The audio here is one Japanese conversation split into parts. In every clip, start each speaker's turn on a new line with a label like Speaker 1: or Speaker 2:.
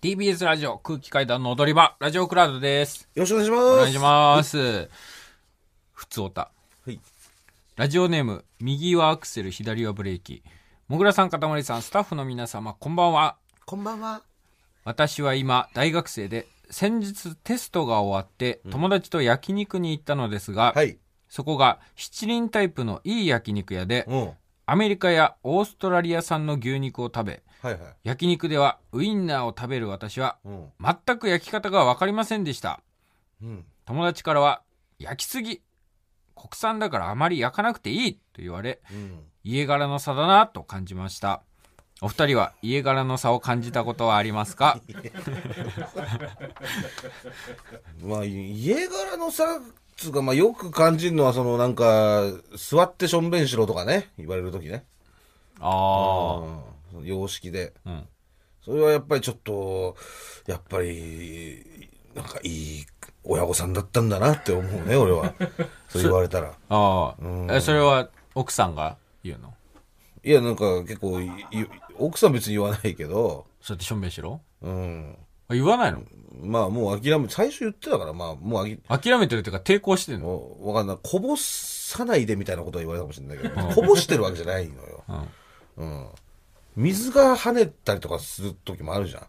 Speaker 1: TBS ラジオ空気階段の踊り場、ラジオクラウドです。
Speaker 2: よろしくお願いします。
Speaker 1: お願いします。ふつおた。
Speaker 2: はい。
Speaker 1: ラジオネーム、右はアクセル、左はブレーキ。もぐらさん、かたまりさん、スタッフの皆様、こんばんは。
Speaker 2: こんばんは。
Speaker 1: 私は今、大学生で、先日テストが終わって、友達と焼肉に行ったのですが、
Speaker 2: はい。
Speaker 1: そこが七輪タイプのいい焼肉屋で、
Speaker 2: うん。
Speaker 1: アメリカやオーストラリア産の牛肉を食べ、
Speaker 2: はいはい。
Speaker 1: 焼肉ではウインナーを食べる私は、
Speaker 2: うん。
Speaker 1: 全く焼き方が分かりませんでした。
Speaker 2: うん。
Speaker 1: 友達からは、焼きすぎ国産だからあまり焼かなくていいと言われ、
Speaker 2: うん。
Speaker 1: 家柄の差だなと感じました。お二人は家柄の差を感じたことはありますか？
Speaker 2: まあ、家柄のさ、つうか、まあ、よく感じるのは、その、なんか、座ってしょんべんしろとかね、言われるときね。
Speaker 1: あ
Speaker 2: うん。様式で。
Speaker 1: あ。うん。
Speaker 2: それはやっぱりちょっと、やっぱり、なんかいい親御さんだったんだなって思うね、俺は。そう言われたら。
Speaker 1: あ
Speaker 2: うん
Speaker 1: あ。え、それは奥さんが言うの？
Speaker 2: いや、なんか結構奥さん別に言わないけど、
Speaker 1: そうやってしょんべんしろ？
Speaker 2: うん。
Speaker 1: あ言わないの？
Speaker 2: まあもう諦め、最初言ってたから、まあもうあき、
Speaker 1: 諦めてるっていうか抵抗してんの？
Speaker 2: わかんない。こぼさないでみたいなことは言われたかもしれないけど、こぼしてるわけじゃないのよ。
Speaker 1: うん。
Speaker 2: うん。水が跳ねたりとかする時もあるじゃん。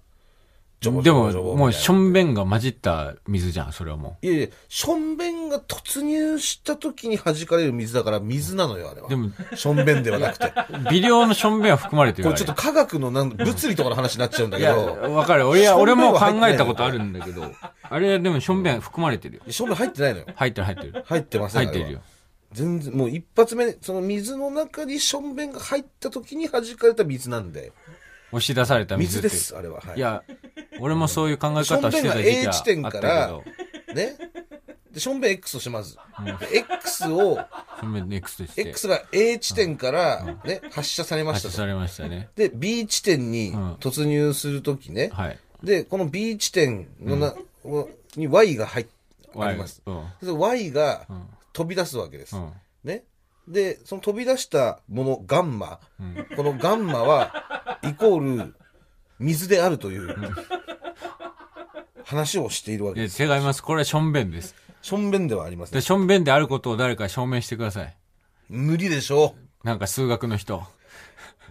Speaker 2: ジョボジ
Speaker 1: でも
Speaker 2: ョボジョボ、
Speaker 1: もう
Speaker 2: みたいな
Speaker 1: しょんべんが混じった水じゃん、それはも
Speaker 2: いやいや、しょんべんが突入した時に弾かれる水だから水なのよ、あれは。
Speaker 1: でも
Speaker 2: しょんべんではなくて。
Speaker 1: う。微量のしょんべんは含まれてるよ。
Speaker 2: これちょっと科学のなん物理とかの話になっちゃうんだ
Speaker 1: いや、
Speaker 2: けど、
Speaker 1: わかる。俺は、俺も考えたことあるんだけど、あれでもしょんべん含まれてるよ。
Speaker 2: しょんべん入ってないのよ。
Speaker 1: 入ってる入ってる。
Speaker 2: 入ってません
Speaker 1: 入ってるよ。
Speaker 2: 全然、もう一発目、その水の中にしょんべんが入った時に弾かれた水なんで。
Speaker 1: 押し出された水って。
Speaker 2: 水です、あれは。はい
Speaker 1: いや、俺もそういう考え方してた時期はあったけ
Speaker 2: しょんべんが A 地点から
Speaker 1: ど、
Speaker 2: ね。で、しょんべん X とします。で X を、
Speaker 1: しょんべん X として。
Speaker 2: X が A 地点から、ね、発射されました
Speaker 1: 射されましたね。
Speaker 2: で、B 地点に
Speaker 1: ん
Speaker 2: 突入するときね。
Speaker 1: はい。
Speaker 2: で、この B 地点のな、に Y が入っ、あります。
Speaker 1: うん。
Speaker 2: で Y が
Speaker 1: ん
Speaker 2: 飛び出すわけです。
Speaker 1: うん。
Speaker 2: ね。で、その飛び出したもの、ガンマ。このガンマは、イコール、水であるという、話をしているわけ
Speaker 1: い
Speaker 2: です。
Speaker 1: や、違います。これはしょんべんです。
Speaker 2: しょんべんではありませ
Speaker 1: で、
Speaker 2: ん。
Speaker 1: しょんべんであることを誰か証明してください。
Speaker 2: 無理でしょ
Speaker 1: なんか数学の人。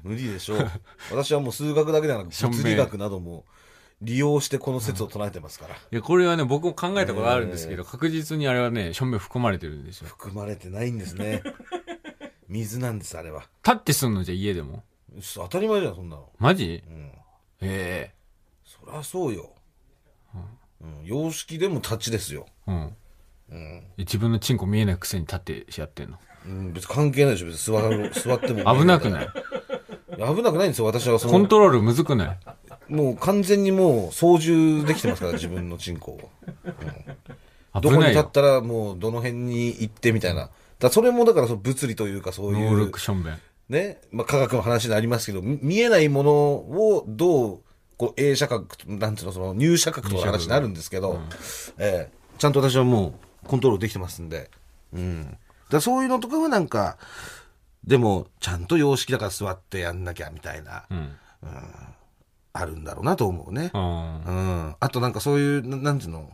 Speaker 2: う。無理でしょう。私はもう数学だけではなく、物理学なども利用してこの説を唱えてますから。
Speaker 1: いや、これはね、僕も考えたことあるんですけど、確実にあれはね、しょんべん含まれてるんですよ。
Speaker 2: 含まれてないんですね。水なんです、あれは。
Speaker 1: 立ってすんのじゃ家でも。
Speaker 2: 当たり前じゃん、そんなの。
Speaker 1: マジ？
Speaker 2: うん。
Speaker 1: え
Speaker 2: そりゃそうよ。うん。洋式でも立ちですよ。
Speaker 1: えうん。
Speaker 2: うん。
Speaker 1: 自分のチンコ見えないくせに立ってしやってんの？
Speaker 2: うん、別に関係ないでしょ、別に座る、座っても。
Speaker 1: 危なくない？
Speaker 2: 危なくないんですよ、私はその、
Speaker 1: コントロールむずくない？
Speaker 2: もう完全にもう操縦できてますから、自分のチンコを。どこに。立ったらもうどの辺に行ってみたいな。だそれもだからその物理というかそうい
Speaker 1: ノールッ
Speaker 2: う
Speaker 1: ク、しょんべん。
Speaker 2: ね、まあ科学の話になりますけど、み見えないものをどう、こう、映写角、なんていうの、その入射角とかの話になるんですけど、ええちゃんと私はもうコントロールできてますんで、うん。だそういうのとかはなんか、でも、ちゃんと様式だから座ってやんなきゃみたいな、
Speaker 1: うん。
Speaker 2: あるんだろうなと思うね。うん。あとなんかそういう、ななんていうの、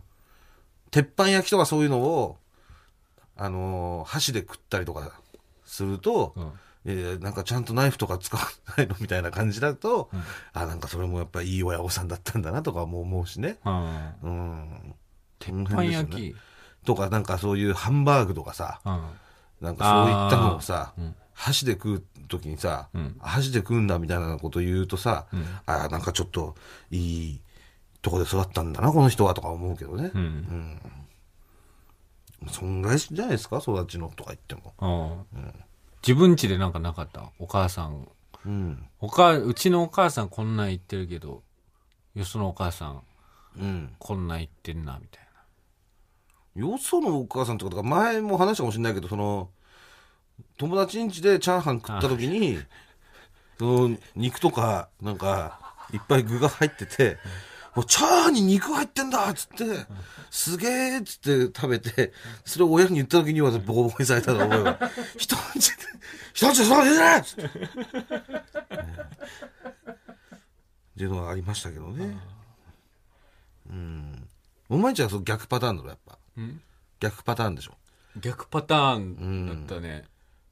Speaker 2: 鉄板焼きとかそういうのを、あのー箸で食ったりとかすると、
Speaker 1: うん
Speaker 2: いやいやなんかちゃんとナイフとか使わないのみたいな感じだと、あ、なんかそれもやっぱいい親御さんだったんだなとかも思うしね。
Speaker 1: あ
Speaker 2: うん。鉄
Speaker 1: ー。パン焼き。
Speaker 2: とかなんかそういうハンバーグとかさ、
Speaker 1: うん。
Speaker 2: なんかそういったのをさ、箸で食う時にさ、
Speaker 1: ん
Speaker 2: 箸で食うんだみたいなこと言うとさ、
Speaker 1: ん
Speaker 2: あなんかちょっといいとこで育ったんだな、この人はとか思うけどね。
Speaker 1: うん。
Speaker 2: そんぐらいじゃないですか、育ちのとか言っても。
Speaker 1: あー自分家でなんかなかった？お母さん。
Speaker 2: うん。
Speaker 1: おか、うちのお母さんこんなん言ってるけど、よそのお母さん
Speaker 2: うん。
Speaker 1: こんなん言ってんな、みたい
Speaker 2: よそのお母さんとか、とか前も話したかもしれないけど、その、友達ん家でチャーハン食った時に、その肉とか、なんか、いっぱい具が入ってて、もうチャーハンに肉入ってんだっつって、すげえっつって食べて、それを親に言った時にはボコボコにされたの覚えは、人んちで、人んちでそう言うなっつって。っていうのはありましたけどね。うん。お前んちはその逆パターンだろやっぱ。
Speaker 1: うん。
Speaker 2: 逆パターンでしょ。
Speaker 1: 逆パターンだったね、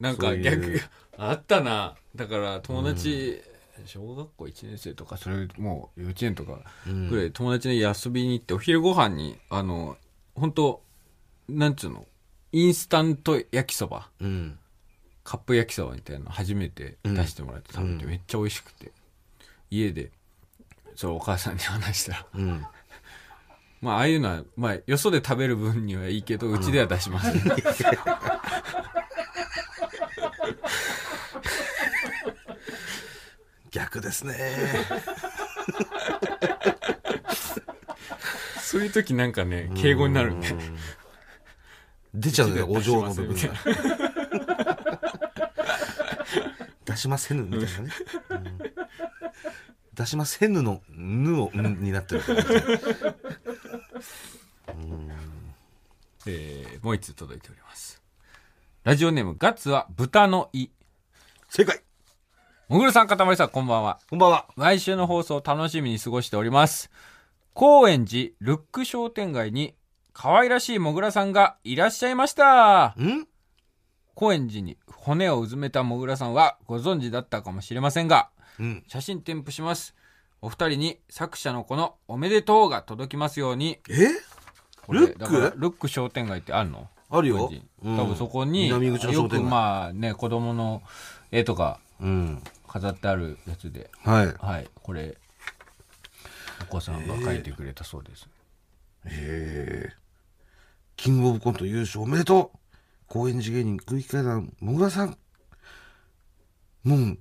Speaker 1: なんか
Speaker 2: そういう。
Speaker 1: 逆 あったな。だから友達、小学校1年生とかそれもう幼稚園とかぐらい友達に遊びに行ってお昼ご飯にあの本当なんつうのインスタント焼きそば
Speaker 2: うん。
Speaker 1: カップ焼きそばみたいなの初めて出してもらって食べてめっちゃ美味しくて、家でそれお母さんに話したら
Speaker 2: うん。
Speaker 1: まあああいうのは、まあ、よそで食べる分にはいいけどうちでは出しません、
Speaker 2: 逆ですね。
Speaker 1: そういう時なんかね敬語になるね。
Speaker 2: 出ちゃうねお嬢の部分が。出しませぬみたいなね、うん。出しませぬの「ぬ」を「ん」になってるからね。
Speaker 1: えーもう一つ届いております。ラジオネーム、ガッツは豚の胃。
Speaker 2: 正解
Speaker 1: もぐるさん、かたまりさん、こんばんは。
Speaker 2: こんばんは。
Speaker 1: 来週の放送を楽しみに過ごしております。高円寺ルック商店街に可愛らしいもぐらさんがいらっしゃいました。
Speaker 2: ん？
Speaker 1: 高円寺に骨をうずめたもぐらさんはご存知だったかもしれませんが、
Speaker 2: うん。
Speaker 1: 写真添付します。お二人に作者のこのおめでとうが届きますように。
Speaker 2: え？ルック？
Speaker 1: だからルック商店街ってあるの？
Speaker 2: あるよ。
Speaker 1: 多分そこに、よくまあね、子供の絵とか
Speaker 2: うん
Speaker 1: 飾ってあるやつで、
Speaker 2: はい。
Speaker 1: はい、これ、お子さんが描いてくれたそうです。
Speaker 2: へえキングオブコント優勝おめでとう。高円寺芸人空気階段もぐらさん。もう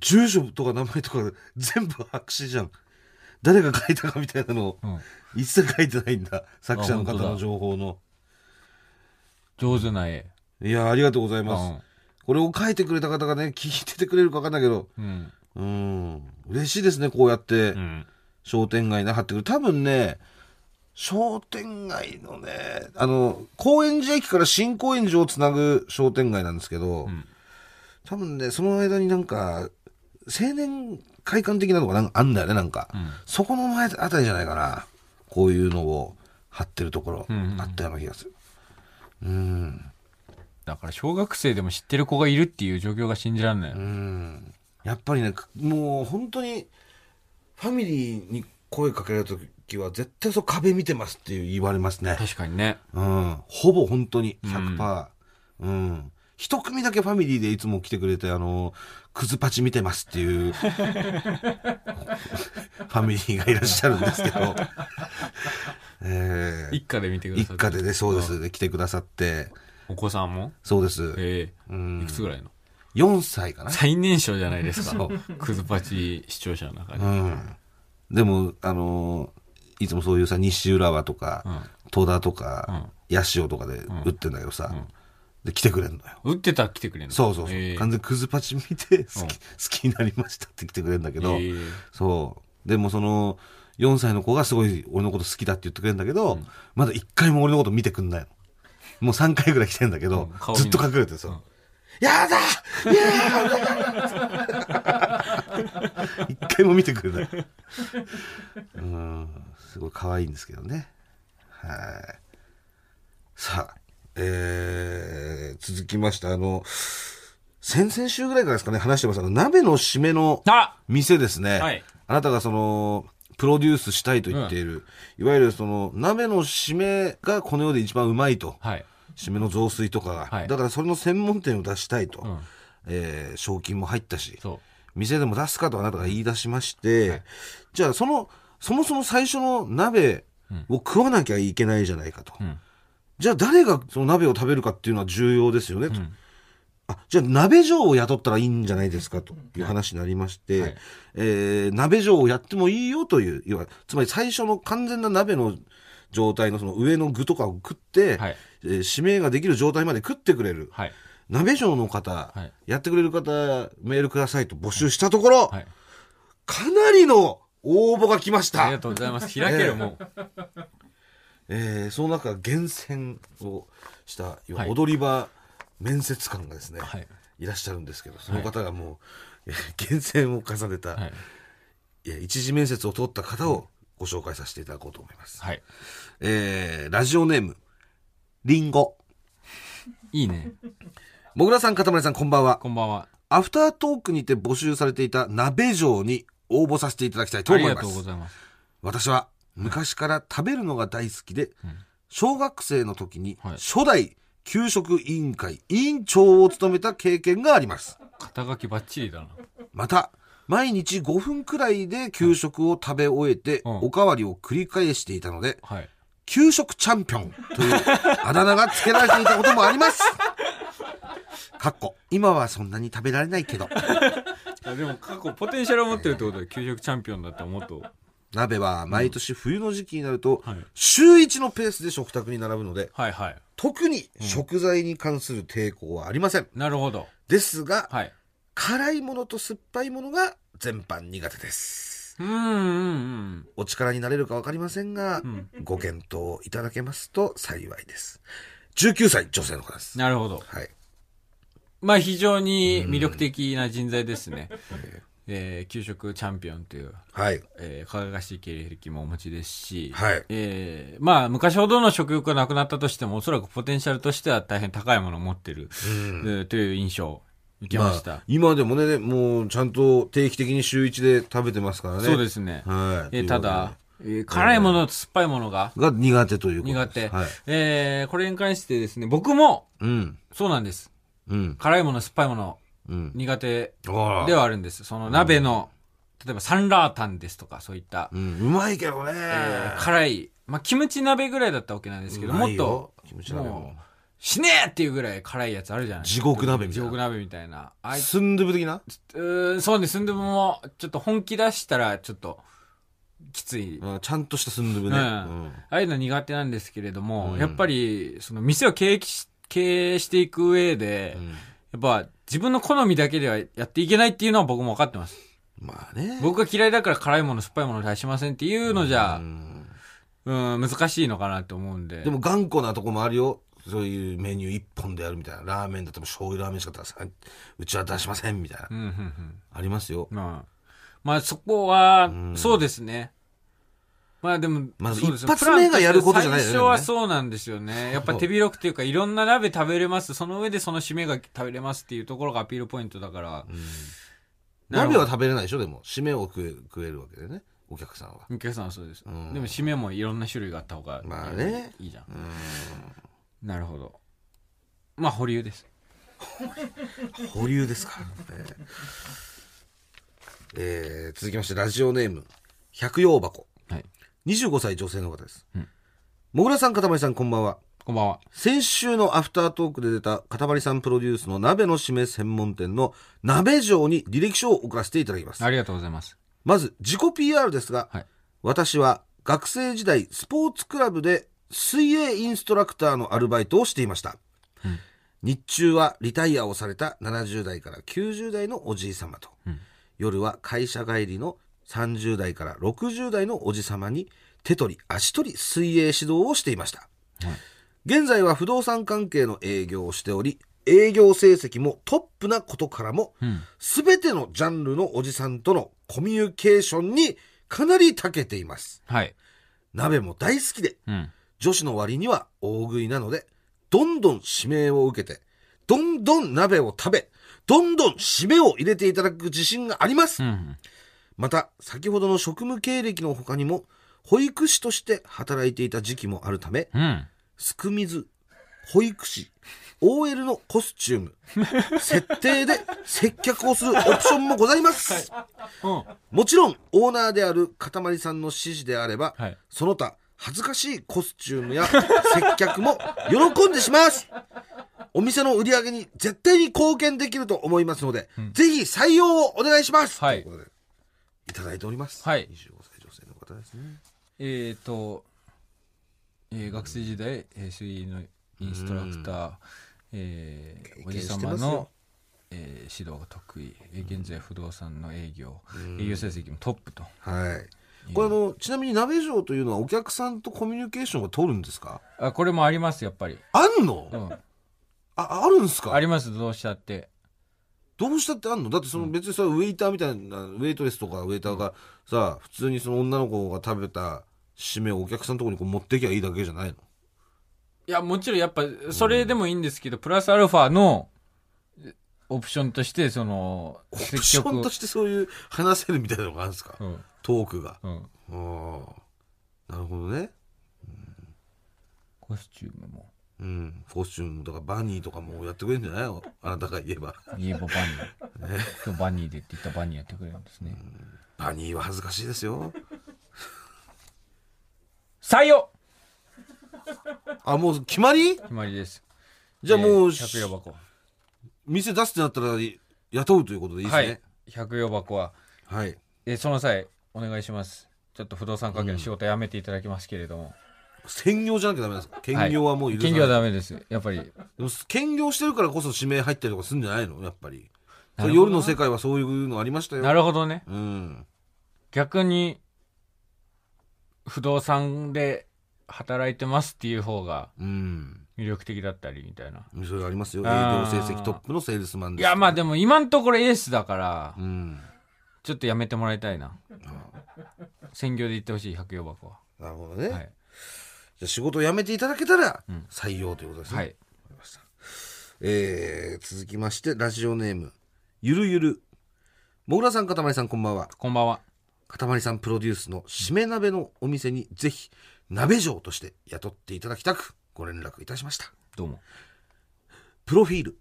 Speaker 2: 住所とか名前とか全部白紙じゃん。誰が書いたかみたいなの
Speaker 1: うん。
Speaker 2: 一切書いてないんだ。作者の方の情報の。
Speaker 1: 上手な絵。
Speaker 2: いやありがとうございます、これを書いてくれた方がね聞いててくれるか分かんないけど。
Speaker 1: うん。
Speaker 2: うん。嬉しいですねこうやって、
Speaker 1: うん。
Speaker 2: 商店街に張ってくる。多分ね商店街のねあの高円寺駅から新高円寺をつなぐ商店街なんですけど、
Speaker 1: ん。
Speaker 2: 多分ねその間になんか青年会館的なのがなんかあんだよねなんか、
Speaker 1: ん。
Speaker 2: そこの前あたりじゃないかな。こういうのを貼ってるところ、
Speaker 1: んうんうん。
Speaker 2: あったような気がする。うん
Speaker 1: だから小学生でも知ってる子がいるっていう状況が信じられない。
Speaker 2: うん。やっぱりねくもう本当にファミリーに声かけられた時は絶対そう壁見てますって言われますね。
Speaker 1: 確かにね。
Speaker 2: うん、ほぼ本当に100%。うん。一組だけファミリーでいつも来てくれて、あの、クズパチ見てますっていう、ファミリーがいらっしゃるんですけど、えー。
Speaker 1: 一家で見てくださ
Speaker 2: 一
Speaker 1: って。
Speaker 2: 家でね、そうです。ね、来てくださって、
Speaker 1: お子さんも？
Speaker 2: そうです。
Speaker 1: え。
Speaker 2: うん。
Speaker 1: えいくつぐらいの
Speaker 2: ？4歳かな。
Speaker 1: 最年少じゃないですか。
Speaker 2: そう。
Speaker 1: クズパチ視聴者の中で。
Speaker 2: うん。でも、あのいつもそういうさ、西浦和とか、戸田とか、八潮とかで売ってんだけどさ、で、来てくれんのよ。
Speaker 1: 売ってたら来てくれんの？
Speaker 2: そうそうそう、
Speaker 1: ええ。
Speaker 2: 完全にクズパチ見て好き,、
Speaker 1: うん。
Speaker 2: 好きになりましたって来てくれるんだけど、
Speaker 1: ええ。
Speaker 2: そう。でもその4歳の子がすごい俺のこと好きだって言ってくれるんだけど、まだ1回も俺のこと見てくんないのもう3回ぐらい来てんだけど、
Speaker 1: うん
Speaker 2: ずっと隠れてさ、
Speaker 1: うん。
Speaker 2: やだやだ。一回も見てくれない。うんすごい可愛いんですけどね。はい。さあえー、続きましてあの先々週ぐらいからですかね話してます。あの鍋の締めの
Speaker 1: あ！
Speaker 2: 店ですね、
Speaker 1: はい。
Speaker 2: あなたがそのプロデュースしたいと言っている、いわゆるその鍋の締めがこの世で一番うまいと。
Speaker 1: はい。
Speaker 2: 締めの雑炊とかが、
Speaker 1: はい。
Speaker 2: だからそれの専門店を出したいと、
Speaker 1: うん。
Speaker 2: えー賞金も入ったし。店でも出すかとあなたが言い出しまして、じゃあそのそもそも最初の鍋を食わなきゃいけないじゃないかと、
Speaker 1: ん。
Speaker 2: じゃあ誰がその鍋を食べるかっていうのは重要ですよね。と、あじゃあ鍋嬢を雇ったらいいんじゃないですかという話になりまして、
Speaker 1: はい
Speaker 2: えー鍋嬢をやってもいいよという要はつまり最初の完全な鍋の状態のその上の具とかを食って、
Speaker 1: はい
Speaker 2: えー指名ができる状態まで食ってくれる、
Speaker 1: はい。
Speaker 2: 鍋嬢の方、
Speaker 1: はい
Speaker 2: やってくれる方メールくださいと募集したところ、
Speaker 1: はい。
Speaker 2: かなりの応募が来ました
Speaker 1: ありが。とうございます。開けるもん。
Speaker 2: えーその中厳選をした踊り場面接官がですね、
Speaker 1: はい。
Speaker 2: いらっしゃるんですけどその方がもう、えー厳選を重ねた、
Speaker 1: はい。
Speaker 2: いや一次面接を通った方をご紹介させていただこうと思います。
Speaker 1: はい。
Speaker 2: えー、ラジオネーム、リンゴ。
Speaker 1: いいね。
Speaker 2: もぐらさん、かたまりさん、こんばんは。
Speaker 1: こんばんは。
Speaker 2: アフタートークにて募集されていた鍋城に応募させていただきたいと
Speaker 1: あ
Speaker 2: 思います
Speaker 1: りがとうご。ざいます。
Speaker 2: 私は昔から食べるのが大好きで、小学生の時に
Speaker 1: はい
Speaker 2: 初代給食委員会委員長を務めた経験があります。
Speaker 1: 肩書きバッチリだな。
Speaker 2: また、毎日5分くらいで給食を食べ終えて、
Speaker 1: うん
Speaker 2: おかわりを繰り返していたので、
Speaker 1: はい。
Speaker 2: 給食チャンピオンというあだ名が付けられていたこともあります。かっこ、今はそんなに食べられないけど、
Speaker 1: あでも過去ポテンシャルを持ってるってことで、給食チャンピオンだったらもっと。
Speaker 2: 鍋は毎年冬の時期になると、
Speaker 1: はい
Speaker 2: 週一のペースで食卓に並ぶので、
Speaker 1: はいはい。
Speaker 2: 特に食材に関する抵抗はありません。
Speaker 1: なるほど。
Speaker 2: ですが、
Speaker 1: はい。
Speaker 2: 辛いものと酸っぱいものが全般苦手です。
Speaker 1: うんうんうん。
Speaker 2: お力になれるかわかりませんが、
Speaker 1: ん
Speaker 2: ご検討いただけますと幸いです。19歳女性の方です。
Speaker 1: なるほど。
Speaker 2: はい。
Speaker 1: まあ非常に魅力的な人材ですね。えー給食チャンピオンという、
Speaker 2: はい。
Speaker 1: えー輝かしい経歴もお持ちですし、
Speaker 2: はい
Speaker 1: えーまあ昔ほどの食欲がなくなったとしても、おそらくポテンシャルとしては大変高いものを持ってる、えーという印象を受けました。
Speaker 2: あ、今でもね、もうちゃんと定期的に週一で食べてますからね。
Speaker 1: そうですね。
Speaker 2: はい。
Speaker 1: えーただ、えー辛いものと酸っぱいものが
Speaker 2: が苦手ということ
Speaker 1: 苦手。
Speaker 2: はい。
Speaker 1: えーこれに関してですね、僕も
Speaker 2: うん。
Speaker 1: そうなんです。
Speaker 2: うん。
Speaker 1: 辛いもの、酸っぱいもの
Speaker 2: うん。
Speaker 1: 苦手ではあるんです。その鍋の、例えばサンラータンですとか、そういった、
Speaker 2: うん。うまいけどね。
Speaker 1: えー辛い、まあ、キムチ鍋ぐらいだったわけなんですけど、もっと、
Speaker 2: キムチ鍋も。
Speaker 1: 死ねえっていうぐらい辛いやつあるじゃない
Speaker 2: 地獄鍋みたいな。
Speaker 1: 地獄鍋みたいな。あいつ、
Speaker 2: スンドゥブ的な？
Speaker 1: うーんそうね、スンドゥブも、ちょっと本気出したら、ちょっと、きつい。
Speaker 2: うんちゃんとしたスンドゥブね。
Speaker 1: うん。
Speaker 2: うん。
Speaker 1: ああいうの苦手なんですけれども、
Speaker 2: うん。
Speaker 1: やっぱり、その店を経営し経営していく上で、
Speaker 2: うん。
Speaker 1: やっぱ自分の好みだけではやっていけないっていうのは僕も分かってます。
Speaker 2: まあね。
Speaker 1: 僕が嫌いだから辛いもの、酸っぱいもの出しませんっていうのじゃ
Speaker 2: う、ん
Speaker 1: うん、難しいのかなと思うんで。
Speaker 2: でも頑固なとこもあるよ。そういうメニュー一本でやるみたいな。ラーメンだっても醤油ラーメンしか出さうちは出しませんみたいな。
Speaker 1: うん、うん、うん。
Speaker 2: ありますよ。
Speaker 1: まあ、まあそこは
Speaker 2: う、ん
Speaker 1: そうですね。まあでも、
Speaker 2: まあ一発目がやることじゃないよね
Speaker 1: 最初はそうなんですよね。やっぱ手広くっていうか、いろんな鍋食べれます。その上でその締めが食べれますっていうところがアピールポイントだから。
Speaker 2: 鍋は食べれないでしょ？でも。締めを食え食えるわけでね。お客さんは。
Speaker 1: お客さんはそうです。
Speaker 2: うん
Speaker 1: でも締めもいろんな種類があった方が、
Speaker 2: まあね
Speaker 1: いいじゃん。なるほど。まあ保留です。
Speaker 2: 保留ですか？えー続きまして、ラジオネーム、百葉箱。
Speaker 1: はい。
Speaker 2: 25歳女性の方です。
Speaker 1: うん
Speaker 2: もぐらさん、かたまりさん、こんばんは。
Speaker 1: こんばんは。
Speaker 2: 先週のアフタートークで出たかたまりさんプロデュースの鍋の締め専門店の鍋城に履歴書を送らせていただきます。
Speaker 1: ありがとうございます。
Speaker 2: まず、自己 PR ですが、
Speaker 1: はい。
Speaker 2: 私は学生時代スポーツクラブで水泳インストラクターのアルバイトをしていました、
Speaker 1: うん
Speaker 2: 日中はリタイアをされた70代から90代のおじい様と、
Speaker 1: うん
Speaker 2: 夜は会社帰りの30代から60代のおじ様に手取り足取り水泳指導をしていました、現在は不動産関係の営業をしており営業成績もトップなことからも、
Speaker 1: うん。
Speaker 2: すべてのジャンルのおじさんとのコミュニケーションにかなり長けています。
Speaker 1: はい。
Speaker 2: 鍋も大好きで、
Speaker 1: うん。
Speaker 2: 女子の割には大食いなので、どんどん指名を受けて、どんどん鍋を食べ、どんどん締めを入れていただく自信があります。
Speaker 1: うん。
Speaker 2: また、先ほどの職務経歴の他にも、保育士として働いていた時期もあるため、
Speaker 1: うん。
Speaker 2: すく水、保育士、OL のコスチューム、設定で接客をするオプションもございます。
Speaker 1: うん。
Speaker 2: もちろん、オーナーであるかたまりさんの指示であれば、
Speaker 1: はい
Speaker 2: その他、恥ずかしいコスチュームや接客も喜んでします。お店の売り上げに絶対に貢献できると思いますので、ぜひ採用をお願いします。
Speaker 1: はい
Speaker 2: ということで、いただいております。
Speaker 1: はい
Speaker 2: 25歳女性の方ですね。
Speaker 1: えっ、と、えー学生時代、えー水泳のインストラクター、えーおじ
Speaker 2: 経験してま
Speaker 1: の、えー指導が得意、えー現在不動産の営業、営業成績もトップと。
Speaker 2: はい。これあの、ちなみに鍋城というのはお客さんとコミュニケーションを取るんですか？
Speaker 1: あ、これもあります、やっぱり。
Speaker 2: あんの、
Speaker 1: うん。
Speaker 2: あ、あるんですか？
Speaker 1: あります、どうしたって。
Speaker 2: どうしたってあんの？だってその別にさ、ウェイターみたいな、ウェイトレスとかウェイターがさ、普通にその女の子が食べた締めをお客さんのところにこう持ってきゃいいだけじゃないの？
Speaker 1: いや、もちろんやっぱ、それでもいいんですけど、プラスアルファの、オプションとして、その、
Speaker 2: オプションとしてそういう話せるみたいなのがあるんですか、
Speaker 1: うん。
Speaker 2: トークが。
Speaker 1: うん。
Speaker 2: ああ。なるほどね。
Speaker 1: コスチュームも。
Speaker 2: うん。コスチュームとかバニーとかもやってくれるんじゃない？のあなたが言えば。
Speaker 1: 言えばバニー。今日バニーでって言ったらバニーやってくれるんですね。
Speaker 2: バニーは恥ずかしいですよ。
Speaker 1: 採用
Speaker 2: あ、もう決まり？
Speaker 1: 決まりです。
Speaker 2: じゃあもう、
Speaker 1: 百葉箱。
Speaker 2: 店出すってなったら雇うということでいいです
Speaker 1: はい
Speaker 2: ね。。
Speaker 1: 百葉箱は、
Speaker 2: はい。
Speaker 1: え、その際、お願いします。ちょっと不動産関係の仕事辞めていただきますけれども。
Speaker 2: 専業じゃなきゃダメなんですか兼業はもう許さない。
Speaker 1: 兼業はダメです。やっぱり。
Speaker 2: でも兼業してるからこそ指名入ったりとかするんじゃないの？やっぱり。夜の世界はそういうのありましたよ。
Speaker 1: なるほどね。
Speaker 2: うん。
Speaker 1: 逆に、不動産で働いてますっていう方が
Speaker 2: うん。
Speaker 1: 魅力的だったりみたいな。
Speaker 2: それありますよ。営業成績トップのセールスマンです。
Speaker 1: いや、まあでも今のところエースだから
Speaker 2: う、ん。
Speaker 1: ちょっとやめてもらいたいな。専業で行ってほしい、百葉箱は。
Speaker 2: なるほどね。
Speaker 1: はい。
Speaker 2: じゃあ仕事を辞めていただけたら
Speaker 1: うん
Speaker 2: 採用ということですね。
Speaker 1: はい。
Speaker 2: えー、続きまして、ラジオネーム、ゆるゆる。もぐらさん、かたまりさん、こんばんは。
Speaker 1: こんばんは。
Speaker 2: かたまりさんプロデュースのしめ鍋のお店にぜひ、鍋嬢として雇っていただきたく、ご連絡いたしました。
Speaker 1: どうも。
Speaker 2: プロフィール。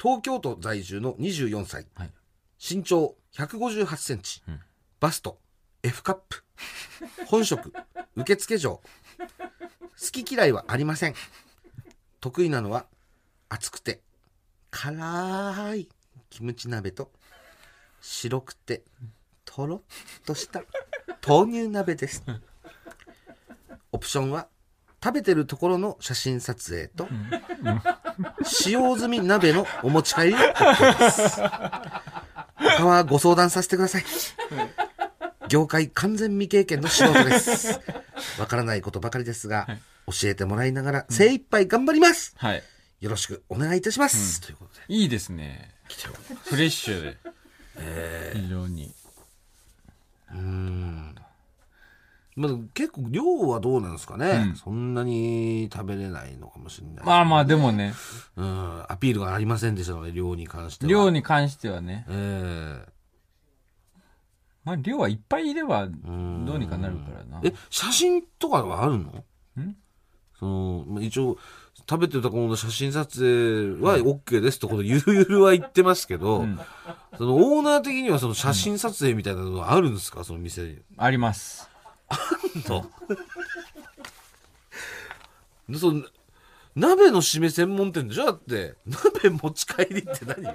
Speaker 2: 東京都在住の24歳。
Speaker 1: はい。
Speaker 2: 身長158センチ。
Speaker 1: ん
Speaker 2: バスト、F カップ。本職、受付嬢。好き嫌いはありません。得意なのは、熱くて、辛いキムチ鍋と、白くて、とろっとした豆乳鍋です。オプションは、食べてるところの写真撮影と、使用済み鍋のお持ち帰りを OK です。他はご相談させてください。業界完全未経験の素人です。わからないことばかりですが、教えてもらいながら精一杯頑張ります。
Speaker 1: はい。
Speaker 2: よろしくお願いいたします。ということで。
Speaker 1: いいですね。フレッシュで。非常に。
Speaker 2: うーん。まあ、結構量はどうなんですかね、
Speaker 1: うん
Speaker 2: そんなに食べれないのかもしれない。
Speaker 1: まあまあ、でもね、
Speaker 2: うん、アピールがありませんでしたので、量に関しては。
Speaker 1: 量に関してはね、
Speaker 2: ええ
Speaker 1: まあ量はいっぱいいれば、ど
Speaker 2: ん
Speaker 1: うにかなるからな。
Speaker 2: え、写真とかはあるの？
Speaker 1: ん？
Speaker 2: その、まあ一応、食べてた子の写真撮影は OK ですってことゆるゆるは言ってますけど、
Speaker 1: ん
Speaker 2: そのオーナー的にはその写真撮影みたいなのはあるんですか？その店に。
Speaker 1: あります。
Speaker 2: でその鍋の締め専門店でしょ？だって。鍋持ち帰りって何よ？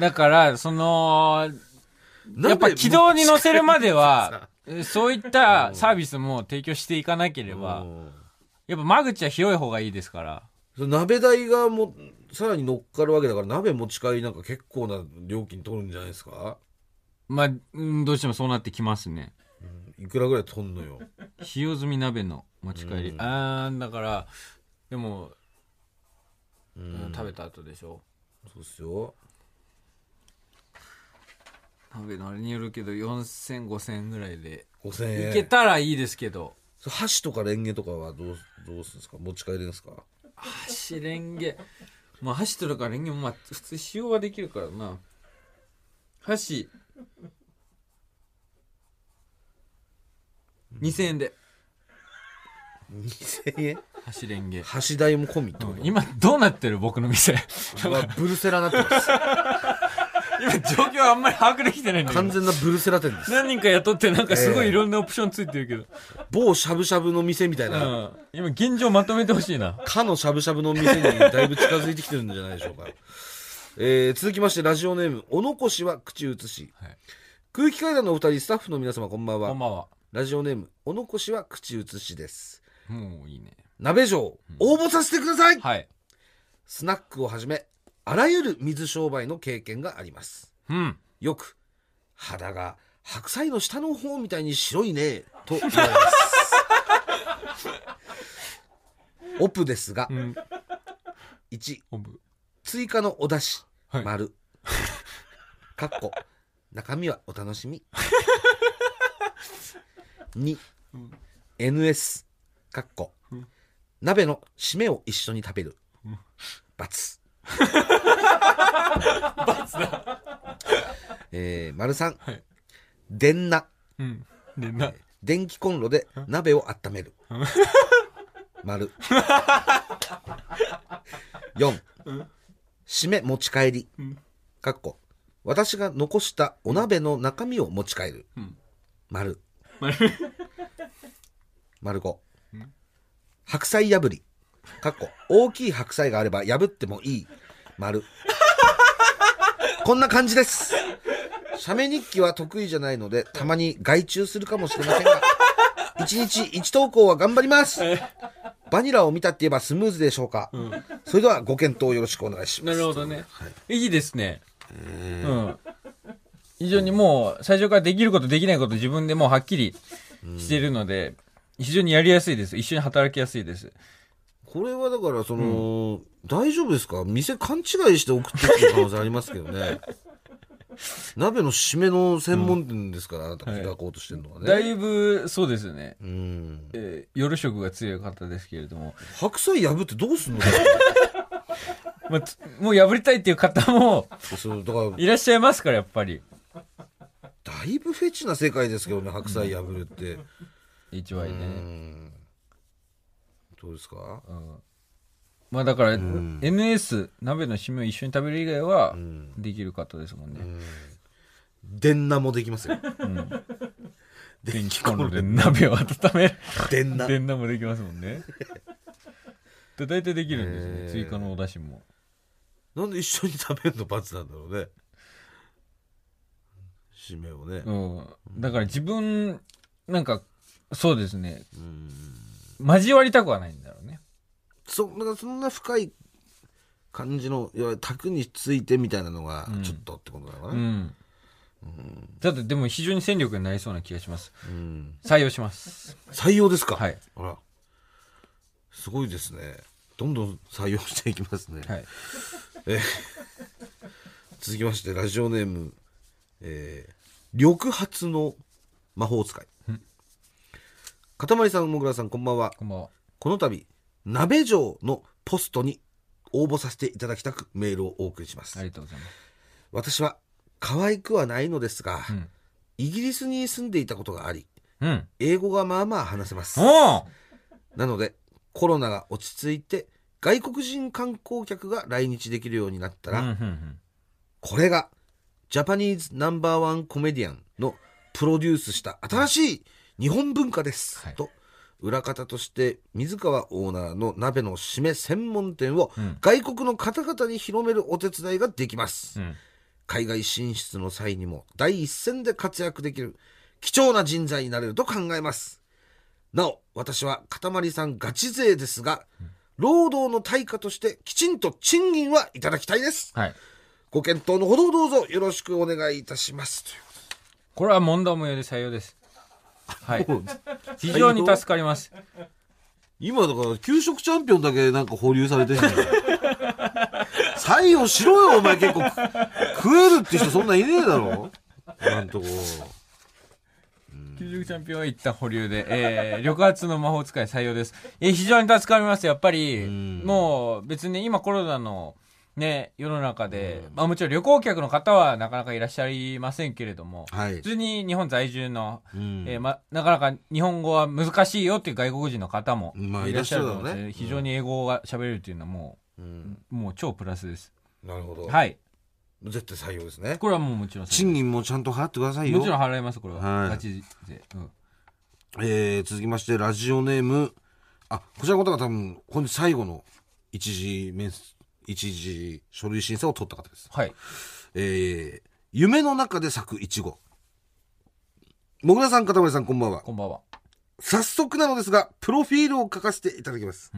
Speaker 1: だから、その、やっぱ
Speaker 2: 鍋
Speaker 1: 軌道に乗せるまでは そういったサービスも提供していかなければ
Speaker 2: う、ん
Speaker 1: やっぱ間口は広い方がいいですから。
Speaker 2: 鍋代がもさらに乗っかるわけだから鍋持ち帰りなんか結構な料金取るんじゃないですか？
Speaker 1: まあ、うんどうしてもそうなってきますね。
Speaker 2: いくらぐらい取んのよ？
Speaker 1: 使用済み鍋の持ち帰り。
Speaker 2: うん
Speaker 1: あー、だから、でも、
Speaker 2: うん
Speaker 1: 食べた後でしょ。
Speaker 2: そうっすよ。
Speaker 1: 鍋のあれによるけど、4000、5000円ぐらいで。
Speaker 2: 5000円。
Speaker 1: いけたらいいですけど。
Speaker 2: 箸とかレンゲとかはどうどうするんですか？持ち帰れるんですか？
Speaker 1: 箸レンゲ。まあ箸とかレンゲもまあ普通使用はできるからな。箸。2000円で。
Speaker 2: 2000円？
Speaker 1: 箸レンゲ。
Speaker 2: 箸代も込みってこと、
Speaker 1: 今どうなってる僕の店。
Speaker 2: ブルセラなってます。
Speaker 1: 今状況あんまり把握できてないんだけ
Speaker 2: 完
Speaker 1: ど。
Speaker 2: 全なブルセラ店です。
Speaker 1: 何人か雇ってなんかすごいいろんなオプションついてるけど。
Speaker 2: 某しゃぶしゃぶの店みたいな、
Speaker 1: うん。今現状まとめてほしいな。
Speaker 2: かのしゃぶしゃぶの店にだいぶ近づいてきてるんじゃないでしょうか。えー、続きましてラジオネーム、お残しは口移し。
Speaker 1: はい
Speaker 2: 空気階段のお二人、スタッフの皆様こんばんは。
Speaker 1: こんばんは。
Speaker 2: ラジオネーム、お残しは口移しです。
Speaker 1: もういいね。
Speaker 2: 鍋城、応募させてください、
Speaker 1: はい。
Speaker 2: スナックをはじめ、あらゆる水商売の経験があります。
Speaker 1: うん。
Speaker 2: よく、肌が白菜の下の方みたいに白いね、と言われます。オプですが、
Speaker 1: うん。
Speaker 2: 1、
Speaker 1: 本部。
Speaker 2: 追加のお出汁、
Speaker 1: はい
Speaker 2: 丸。かっこ中身はお楽しみ2 NS かっこ鍋の締めを一緒に食べる× えー、丸三
Speaker 1: はい
Speaker 2: 電な
Speaker 1: うん。で、な、
Speaker 2: 電気コンロで鍋を温める。丸。4、締め持ち帰り。かっこ。私が残したお鍋の中身を持ち帰る。
Speaker 1: ん
Speaker 2: 丸。
Speaker 1: 丸
Speaker 2: 丸5。白菜破り。かっこ。大きい白菜があれば破ってもいい。丸。こんな感じです。写メ日記は得意じゃないので、たまに外注するかもしれませんが、一日一投稿は頑張ります。バニラを見たって言えばスムーズでしょうか。それではご検討よろしくお願いします。
Speaker 1: なるほどね。
Speaker 2: はい。
Speaker 1: いいですね。うん。非常にもう、最初からできることできないこと自分でもうはっきりしてるので、非常にやりやすいです。一緒に働きやすいです。
Speaker 2: これはだから、その、大丈夫ですか？店勘違いして送ってきてる可能性ありますけどね。鍋の締めの専門店ですから、あなたが開こうとしてるのはね。
Speaker 1: だいぶ、そうですね。
Speaker 2: うん。
Speaker 1: えー夜食が強い方ですけれども、
Speaker 2: 白菜破ってどうすんの？
Speaker 1: まあつもう破りたいっていう方も
Speaker 2: そうだから
Speaker 1: いらっしゃいますから、やっぱり。
Speaker 2: だいぶフェチな世界ですけどね白菜破るって、う
Speaker 1: ね。
Speaker 2: んどうですか？
Speaker 1: まあだから、
Speaker 2: ん
Speaker 1: NS、鍋の締めを一緒に食べる以外は
Speaker 2: ん、
Speaker 1: できる方ですもんね。
Speaker 2: 電ナもできますよ
Speaker 1: 電気コンロで鍋を温める。
Speaker 2: 電ナ
Speaker 1: 電鍋もできますもんね。で大体できるんですね。
Speaker 2: へー
Speaker 1: 追加のお出汁も。
Speaker 2: なんで一緒に食べるの罰なんだろうね締めをね
Speaker 1: うん。だから自分、なんか、そうですね。
Speaker 2: うん
Speaker 1: 交わりたくはないんだろうね。
Speaker 2: そだからそんな深い感じのいわゆる卓についてみたいなのがちょっとってことなのかな、
Speaker 1: うん。だってでも非常に戦力になりそうな気がします。
Speaker 2: うん
Speaker 1: 採用します。
Speaker 2: 採用ですか？
Speaker 1: はい。
Speaker 2: あらすごいですねどんどん採用していきますね、
Speaker 1: はい。
Speaker 2: 続きましてラジオネーム、えー、緑髪の魔法使いかたまりさんもぐらさんこんばんは
Speaker 1: こんばんは。
Speaker 2: この度鍋城のポストに応募させていただきたくメールをお送りします
Speaker 1: ありがとうございます。
Speaker 2: 私は可愛くはないのですが、
Speaker 1: ん
Speaker 2: イギリスに住んでいたことがあり
Speaker 1: うん。
Speaker 2: 英語がまあまあ話せますなのでコロナが落ち着いて外国人観光客が来日できるようになったら、
Speaker 1: うんうんうん。
Speaker 2: これがジャパニーズナンバーワンコメディアンのプロデュースした新しい日本文化です、
Speaker 1: はい。
Speaker 2: と裏方として水川オーナーの鍋の締め専門店を
Speaker 1: ん。
Speaker 2: 外国の方々に広めるお手伝いができます、
Speaker 1: うん。
Speaker 2: 海外進出の際にも第一線で活躍できる貴重な人材になれると考えます。なお私はかたまりさんガチ勢ですが、労働の対価としてきちんと賃金はいただきたいです。
Speaker 1: はい。
Speaker 2: ご検討のほどをどうぞよろしくお願いいたします。
Speaker 1: これは問答無用で採用です。はい。非常に助かります。
Speaker 2: 今だから給食チャンピオンだけなんか保留されてる採用しろよお前結構食えるって人そんないねえだろ？なんとこ
Speaker 1: 給食チャンピオンは一旦保留で、えー、緑圧の魔法使い採用です。えー非常に助かります。やっぱり、
Speaker 2: ん
Speaker 1: もう別に今コロナのね、世の中で、まあもちろん旅行客の方はなかなかいらっしゃいませんけれども、
Speaker 2: はい。
Speaker 1: 普通に日本在住の、
Speaker 2: うん。
Speaker 1: えーま、なかなか日本語は難しいよっていう外国人の方も
Speaker 2: まあ
Speaker 1: いらっしゃると思うので、
Speaker 2: ね。
Speaker 1: 非常に英語が喋れるっていうのはも
Speaker 2: う、うん、
Speaker 1: う、もう超プラスです。
Speaker 2: なるほど、
Speaker 1: はい。
Speaker 2: 絶対採用ですね。
Speaker 1: これはもうもちろん
Speaker 2: 賃金もちゃんと払ってくださいよ。
Speaker 1: もちろん払います、これは。
Speaker 2: はい。
Speaker 1: ガチで。うん。
Speaker 2: えー続きましてラジオネーム。あこちらの方が多分本日最後の一次面接一次書類審査を取った方です。
Speaker 1: はい。
Speaker 2: えー夢の中で咲くいちごもぐらさんかたまりさんこんばんは。
Speaker 1: こんばんは。
Speaker 2: 早速なのですがプロフィールを書かせていただきます、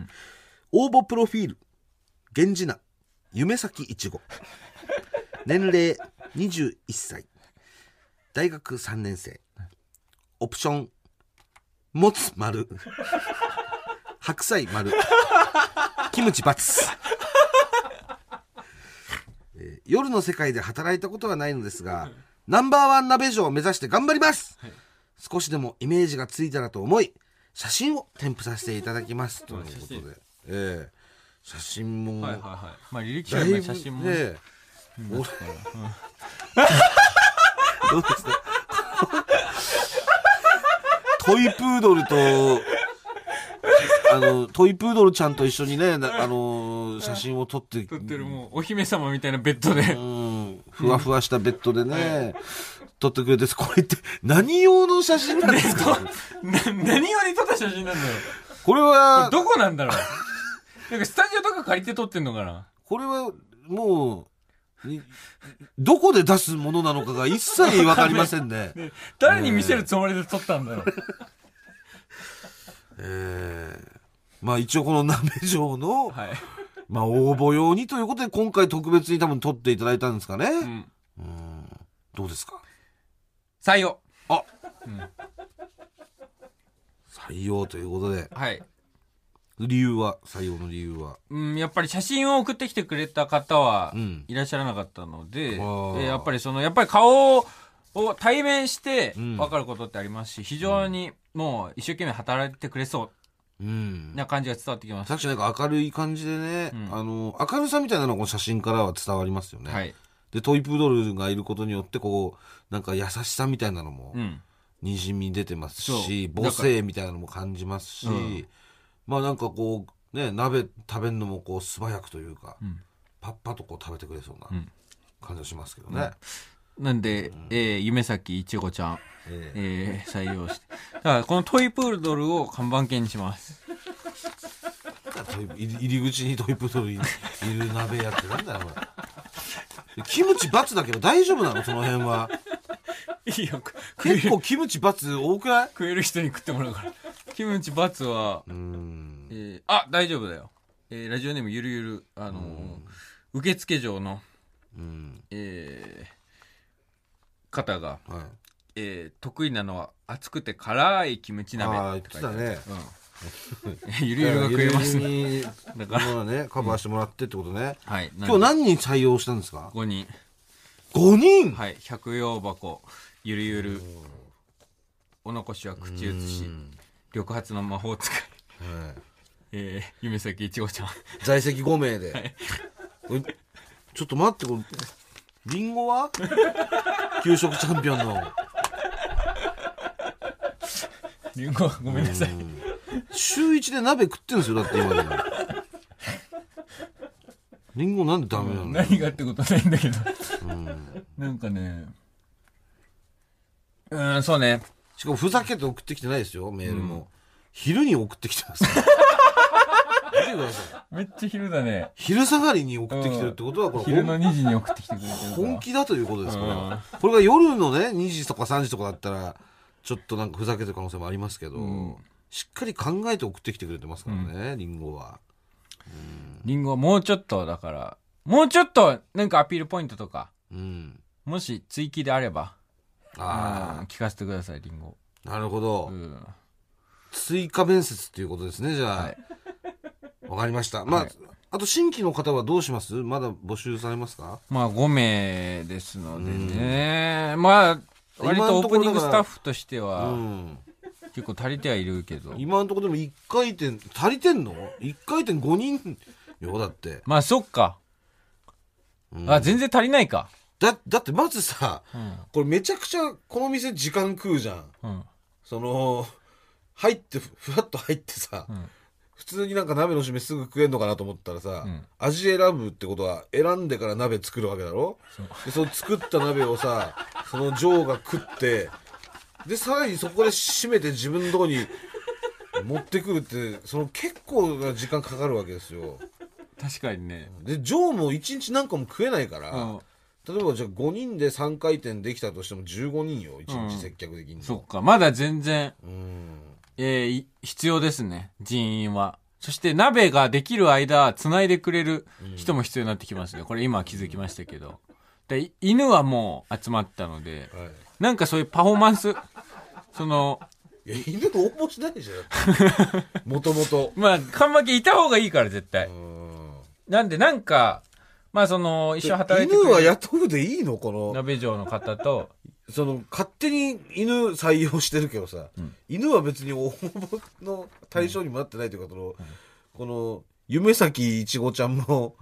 Speaker 2: 応募プロフィール。源氏名。夢咲いちご年齢21歳。大学3年生。オプション。持つ丸。白菜丸。キムチ×、えー夜の世界で働いたことはないのですが、ナンバーワン鍋嬢を目指して頑張ります、
Speaker 1: はい。
Speaker 2: 少しでもイメージがついたらと思い、写真を添付させていただきます。ということ
Speaker 1: 写真
Speaker 2: で。ええ。写真も、
Speaker 1: はいはいはい。まあ履歴書写真も
Speaker 2: ね、お どうですか？トイプードルと、あの、トイプードルちゃんと一緒にね、な あの、写真を撮って、
Speaker 1: 撮ってるもうお姫様みたいなベッドで。
Speaker 2: うん、ふわふわしたベッドでね、撮ってくれて、これって何用の写真なんですか？
Speaker 1: な何用に撮った写真なんだよ。
Speaker 2: これは、
Speaker 1: どこなんだろう？なんかスタジオとか借りて撮ってんのかな？
Speaker 2: これはもう、にどこで出すものなのかが一切わかりませんね。
Speaker 1: で誰に見せるつもりで撮ったんだろう？
Speaker 2: えーまあ一応この鍋城の、
Speaker 1: はい、
Speaker 2: まあ応募用にということで今回特別に多分撮っていただいたんですかね。
Speaker 1: うん、
Speaker 2: うん。どうですか？
Speaker 1: 採用。
Speaker 2: 採用ということで、
Speaker 1: はい。
Speaker 2: 理由は、採用の理由は？
Speaker 1: うん、やっぱり写真を送ってきてくれた方は
Speaker 2: うん。
Speaker 1: いらっしゃらなかったので、
Speaker 2: あ。ー
Speaker 1: えやっぱりそのやっぱり顔を対面して
Speaker 2: うん。
Speaker 1: 分かることってありますし、非常にもう一生懸命働いてくれそ
Speaker 2: うん
Speaker 1: う。な感じが伝わってきます。
Speaker 2: 確かになんか明るい感じでね、
Speaker 1: うん
Speaker 2: あの、明るさみたいなのがこの写真からは伝わりますよね。
Speaker 1: はい。
Speaker 2: で、トイプードルがいることによって、こう、なんか優しさみたいなのも
Speaker 1: うん。
Speaker 2: にじみ出てますし、
Speaker 1: そう
Speaker 2: 母性みたいなのも感じますし、
Speaker 1: うん
Speaker 2: まあなんかこう、ね、鍋食べるのもこう素早くというか、
Speaker 1: ん
Speaker 2: パッパッとこう食べてくれそうな
Speaker 1: うん
Speaker 2: 感じがしますけどね。
Speaker 1: なんで、えー夢咲いちごちゃん、
Speaker 2: え
Speaker 1: えー採用して。だからこのトイプードルを看板犬にします。
Speaker 2: 入り口にトイプードルいいる鍋やってなんだよ、これ。キムチ×だけど大丈夫なの？その辺は。
Speaker 1: いいよ、
Speaker 2: 結構キムチ×多くない？
Speaker 1: 食える人に食ってもらうから。キムチバツは、
Speaker 2: う。
Speaker 1: えーあ、大丈夫だよ。えーラジオネームゆるゆる、あのー受付嬢の、
Speaker 2: うん。
Speaker 1: えー方が、
Speaker 2: はい。
Speaker 1: えー得意なのは熱くて辛いキムチ鍋
Speaker 2: ああ、言ってたね。
Speaker 1: うん。ゆるゆるが食えますね。
Speaker 2: ね。
Speaker 1: だから
Speaker 2: まあね、カバーしてもらってってことね。
Speaker 1: はい。
Speaker 2: 今日何人採用したんですか
Speaker 1: ？5人。
Speaker 2: ?5 人？
Speaker 1: はい。百葉箱、ゆるゆる、お残しは口移し、緑髪の魔法使い、
Speaker 2: はい
Speaker 1: えー、夢咲いちごちゃん。
Speaker 2: 在籍5名で。これちょっと待って、これ、リンゴは？給食チャンピオンの。
Speaker 1: りんご、ごめんなさい。
Speaker 2: 週1で鍋食ってんですよ、だって今でも。リンゴなんでダメなの？
Speaker 1: 何がってことないんだけど。なんかね、うーん、そうね。
Speaker 2: しかもふざけて送ってきてないですよ、メールも。昼に送ってきてますから。見てください
Speaker 1: めっちゃ昼だね。
Speaker 2: 昼下がりに送ってきてるってことは、これ
Speaker 1: 昼の2時に送ってきてくれてる。
Speaker 2: 本気だということですか
Speaker 1: うん
Speaker 2: ら。これが夜のね、2時とか3時とかだったら、ちょっとなんかふざけてる可能性もありますけど、
Speaker 1: ん
Speaker 2: しっかり考えて送ってきてくれてますからね、リンゴは。
Speaker 1: リンゴはもうちょっと、だから、もうちょっと、なんかアピールポイントとか、
Speaker 2: うん。
Speaker 1: もし追記であれば、うん
Speaker 2: あ
Speaker 1: 聞かせてください、リンゴ。
Speaker 2: あ、なるほど。
Speaker 1: うん。
Speaker 2: 追加面接っていうことですね、じゃあ。
Speaker 1: はい
Speaker 2: わかりました。まあ、
Speaker 1: はい
Speaker 2: あと新規の方はどうします？まだ募集されますか？
Speaker 1: まあ5名ですのでね。まあ、割とオープニングスタッフとして
Speaker 2: う
Speaker 1: は、
Speaker 2: ん。
Speaker 1: 結構足りてはいるけど。
Speaker 2: 今のところでも1回転、足りてんの ?1 回転5人よ、だって。
Speaker 1: まあそっか。
Speaker 2: うん
Speaker 1: あ、全然足りないか。
Speaker 2: だ、だってまずさ、
Speaker 1: うん。
Speaker 2: これめちゃくちゃこの店時間食うじゃん。
Speaker 1: うん。
Speaker 2: その、入って、ふふわっと入ってさ、
Speaker 1: ん
Speaker 2: 普通になんか鍋の締めすぐ食えんのかなと思ったらさ、
Speaker 1: ん。
Speaker 2: 味選ぶってことは選んでから鍋作るわけだろ？でその作った鍋をさ そのジョーが食ってでさらにそこで締めて自分のとこに持ってくるってその結構な時間かかるわけですよ。
Speaker 1: 確かにね。
Speaker 2: でジョーも1日何個も食えないから、
Speaker 1: うん。
Speaker 2: 例えばじゃあ5人で3回転できたとしても15人よ1日接客できんの、
Speaker 1: そっか。まだ全然、
Speaker 2: うん
Speaker 1: えーい必要ですね。人員は。そして鍋ができる間、繋いでくれる人も必要になってきますね。これ今気づきましたけど。でい犬はもう集まったので、
Speaker 2: はい
Speaker 1: なんかそういうパフォーマンス、その、
Speaker 2: いや、犬応募しないじゃん。もともと。
Speaker 1: まあ、看板犬いた方がいいから絶対。なんでなんか、まあその、一緒に働いて
Speaker 2: 犬は雇うでいいの？この、
Speaker 1: 鍋嬢の方と、
Speaker 2: その、勝手に犬採用してるけどさ、犬は別に応募の対象にもなってないというか、その、この、夢咲いちごちゃんも、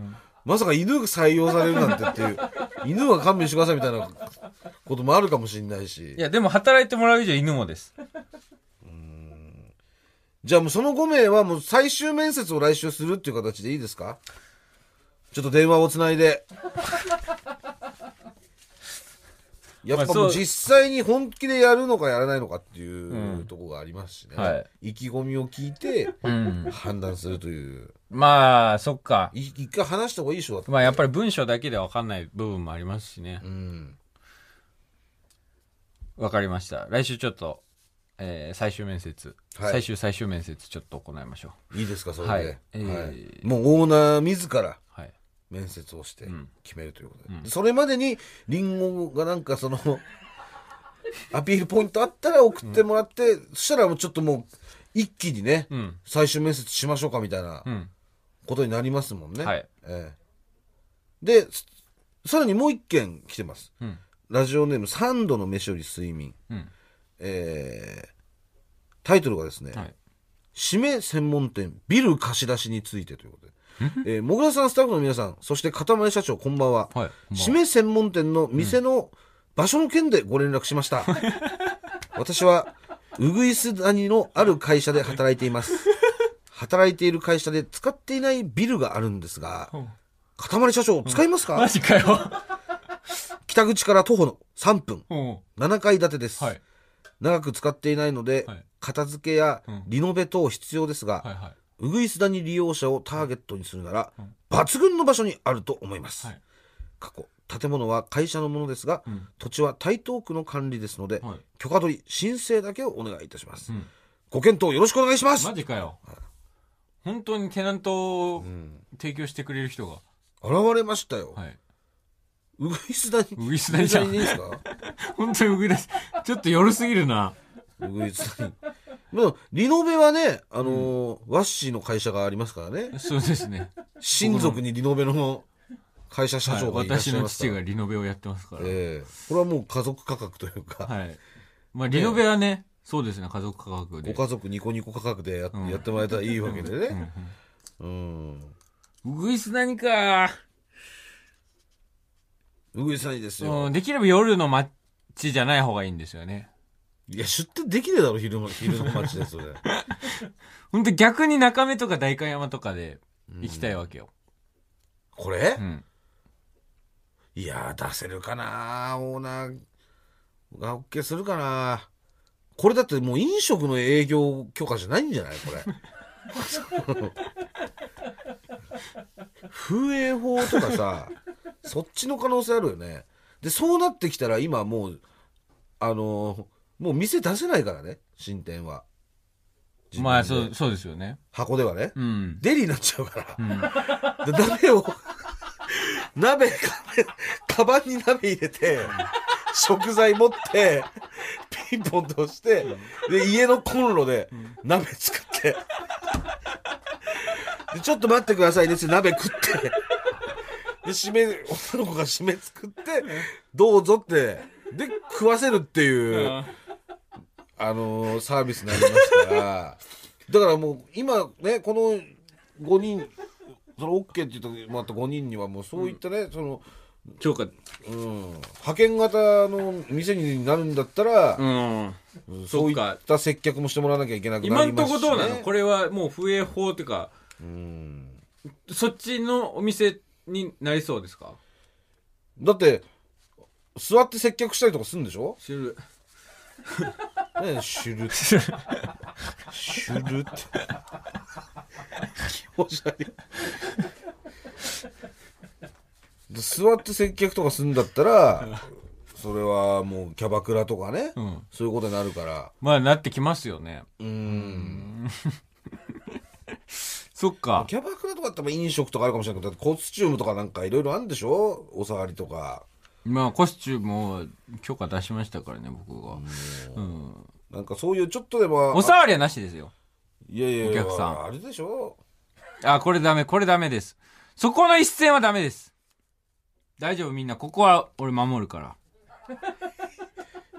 Speaker 2: まさか犬が採用されるなんてっていう、犬は勘弁してくださいみたいなこともあるかもしれないし
Speaker 1: い。や、でも働いてもらう以上犬もです。
Speaker 2: じゃあもうその5名はもう最終面接を来週するっていう形でいいですか？ちょっと電話をつないで。やっぱもう実際に本気でやるのかやらないのかっていう
Speaker 1: うん
Speaker 2: ところがありますしね。
Speaker 1: はい
Speaker 2: 意気込みを聞いて
Speaker 1: うん。
Speaker 2: 判断するという。
Speaker 1: まあ、そっか。
Speaker 2: い一回話した方がいいでしょ
Speaker 1: まあやっぱり文章だけでわかんない部分もありますしね
Speaker 2: う。ん。
Speaker 1: わかりました。来週ちょっと、えー最終面接、
Speaker 2: はい
Speaker 1: 最終最終面接ちょっと行いましょ
Speaker 2: いいですか、それで。
Speaker 1: はい
Speaker 2: はい
Speaker 1: えー
Speaker 2: もうオーナー自ら
Speaker 1: う。はい。
Speaker 2: 面接をして
Speaker 1: ん
Speaker 2: 決めるということで。
Speaker 1: うん
Speaker 2: それまでにリンゴがなんかその、アピールポイントあったら送ってもらって、そしたらもうちょっともう一気にね、
Speaker 1: うん。
Speaker 2: 最終面接しましょうかみたいな
Speaker 1: うん。
Speaker 2: ことになりますもんね。
Speaker 1: はい。
Speaker 2: ええで、すさらにもう一件来てます。
Speaker 1: うん。
Speaker 2: ラジオネーム3度の飯より睡眠。
Speaker 1: うん。
Speaker 2: えータイトルがですね、
Speaker 1: はい。
Speaker 2: 締め専門店ビル貸し出しについてということで。えー、もぐらさん、スタッフの皆さん、そして片前社長、こんばんは。
Speaker 1: はい。
Speaker 2: 締め専門店の店の場所の件でご連絡しました。私は、うぐいす谷のある会社で働いています。働いている会社で使っていないビルがあるんですが、塊社長、使いますか、
Speaker 1: マジかよ。
Speaker 2: 北口から徒歩の3分、
Speaker 1: うん。
Speaker 2: 7階建てです。
Speaker 1: はい。
Speaker 2: 長く使っていないので、
Speaker 1: はい
Speaker 2: 片付けや
Speaker 1: うん
Speaker 2: リノベ等必要ですが、
Speaker 1: はいはい。
Speaker 2: うぐいす谷利用者をターゲットにするなら、抜群の場所にあると思います。
Speaker 1: はい
Speaker 2: 過去、建物は会社のものですが、
Speaker 1: うん
Speaker 2: 土地は台東区の管理ですので、
Speaker 1: はい
Speaker 2: 許可取り、申請だけをお願いいたします。
Speaker 1: うん
Speaker 2: ご検討よろしくお願いします、
Speaker 1: マジかよ。本当にテナントを
Speaker 2: うん
Speaker 1: 提供してくれる人が。
Speaker 2: 現れましたよ。
Speaker 1: はい。
Speaker 2: うぐいす谷。
Speaker 1: うぐいす谷じゃん
Speaker 2: いでいいですか？
Speaker 1: 本当にうぐいす。ちょっと夜すぎるな。
Speaker 2: うぐいす谷。まあ、リノベはね、あのーワッシーの会社がありますからね。
Speaker 1: そうですね。
Speaker 2: 親族にリノベの会社社
Speaker 1: はい
Speaker 2: 長がいらっし
Speaker 1: 私の
Speaker 2: ゃいますから。
Speaker 1: 父がリノベをやってますから。
Speaker 2: ええこれはもう家族価格というか、
Speaker 1: はい。まあ、リノベはね、そうですね、家族価格で。
Speaker 2: ご家族ニコニコ価格でや,、
Speaker 1: うん
Speaker 2: やってもらえたらいいわけで
Speaker 1: うん
Speaker 2: ね。うん。
Speaker 1: うん。うぐいす何か、
Speaker 2: うぐいさんいいですよ。
Speaker 1: うん、できれば夜の街じゃない方がいいんですよね。
Speaker 2: いや、出店できねえだろ、昼の、昼の街で、それ。
Speaker 1: 本当逆に中目とか代官山とかで行きたいわけよ。
Speaker 2: これ、
Speaker 1: うん。
Speaker 2: いや、出せるかなオーナーが OK するかなこれだってもう飲食の営業許可じゃないんじゃない？これ。風営法とかさ、そっちの可能性あるよね。で、そうなってきたら今もう、あのもう店出せないからね、新店は。
Speaker 1: まあ、そう、そうですよね。
Speaker 2: 箱ではね。
Speaker 1: うん。
Speaker 2: デリになっちゃうから。
Speaker 1: うん。
Speaker 2: で鍋を、鍋、かカバンに鍋入れて、食材持って、ピンポンと押して、で、家のコンロで鍋作って、で、ちょっと待ってくださいねって鍋食って、で、締め、女の子が締め作って、どうぞって、で、食わせるっていう、あのーサービスになりますから、だからもう、今ね、この5人、その OK って言ってもらった5人にはもうそういったね、その、
Speaker 1: 超か、
Speaker 2: うん、派遣型の店になるんだったら、
Speaker 1: うん。
Speaker 2: うんそうい
Speaker 1: そっ
Speaker 2: た接客もしてもらわなきゃいけなくな
Speaker 1: 今んと
Speaker 2: りますし、ね。
Speaker 1: こどうなのこれはもう不営法っていうか、
Speaker 2: うん。
Speaker 1: そっちのお店になりそうですか？
Speaker 2: だって、座って接客したりとかするんでしょ？
Speaker 1: 知る。
Speaker 2: ねシュルって。シュルって。気持ち悪い。で座って接客とかするんだったら、それはもうキャバクラとかね、
Speaker 1: うん。
Speaker 2: そういうことになるから。
Speaker 1: まあ、なってきますよね。
Speaker 2: うーん。
Speaker 1: そっか。
Speaker 2: キャバクラとかだったら飲食とかあるかもしれないけど、コスチュームとかなんかいろいろあるんでしょ？お下がりとか。
Speaker 1: まあ、コスチュームを許可出しましたからね、僕が。うん。
Speaker 2: なんかそういうちょっとでも。
Speaker 1: おさわりはなしですよ。
Speaker 2: いやいやいや、
Speaker 1: お客さん
Speaker 2: あれでしょ
Speaker 1: あ、これダメ、これダメです。そこの一線はダメです。大丈夫みんなここは俺守るから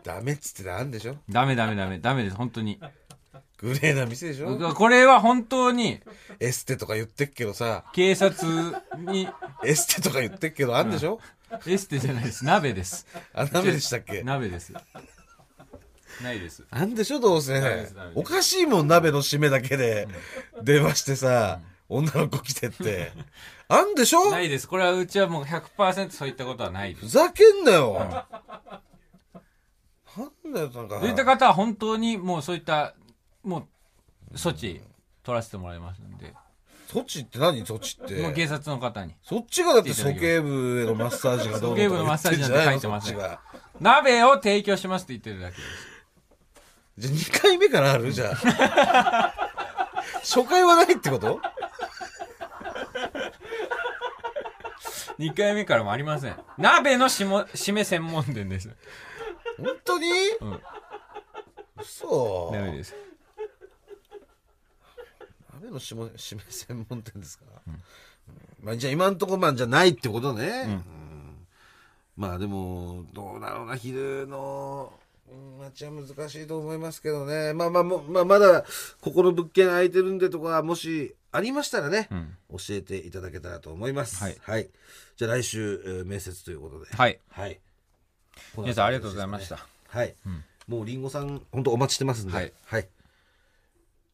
Speaker 2: ダメっつってなんでしょ
Speaker 1: ダメダメダメダメです本当に
Speaker 2: グレーな店でしょ
Speaker 1: これは本当に
Speaker 2: エステとか言ってっけどさ
Speaker 1: 警察に
Speaker 2: エステとか言ってっけどあんでしょ、
Speaker 1: エステじゃないです。鍋です。
Speaker 2: あダメでしたっけ？
Speaker 1: 鍋です。ないです。
Speaker 2: あんでしょどうせ。おかしいもん鍋の締めだけで電話してさ、女の子来てって。あんでしょ？
Speaker 1: ないです。これはうちはもう100%そういったことはないです。
Speaker 2: ふざけんなよ、なんだよなんか。
Speaker 1: そういった方は本当にもうそういったもう措置取らせてもらいますんで
Speaker 2: そっちって何？そっちって。
Speaker 1: もう警察の方に。
Speaker 2: そっちがだって鼠径部へのマッサージがどうのとか
Speaker 1: 鼠径部のマッサージなんて書いて
Speaker 2: ま
Speaker 1: せん鍋を提供しますって言ってるだけです。
Speaker 2: じゃあ2回目からある？じゃあ。初回はないってこと
Speaker 1: ？2回目からもありません。鍋のしも締め専門店です。
Speaker 2: 本当に、
Speaker 1: ん。
Speaker 2: 嘘。
Speaker 1: ダメです
Speaker 2: 鍋のしも 締め専門店ですか、うん。まあ、じゃあ今んとこまあじゃないってことね、うん。まあでもどうだろうな昼のうん待ちは難しいと思いますけどね。まあまあまあまだここの物件空いてるんでとかもしありましたらね、
Speaker 1: ん。
Speaker 2: 教えていただけたらと思います。
Speaker 1: はい、
Speaker 2: じゃあ来週、えー面接ということで。
Speaker 1: はい。
Speaker 2: はい。
Speaker 1: 皆さんありがとうございました。
Speaker 2: はい、もうりんごさん本当お待ちしてますんで。は
Speaker 1: はいい、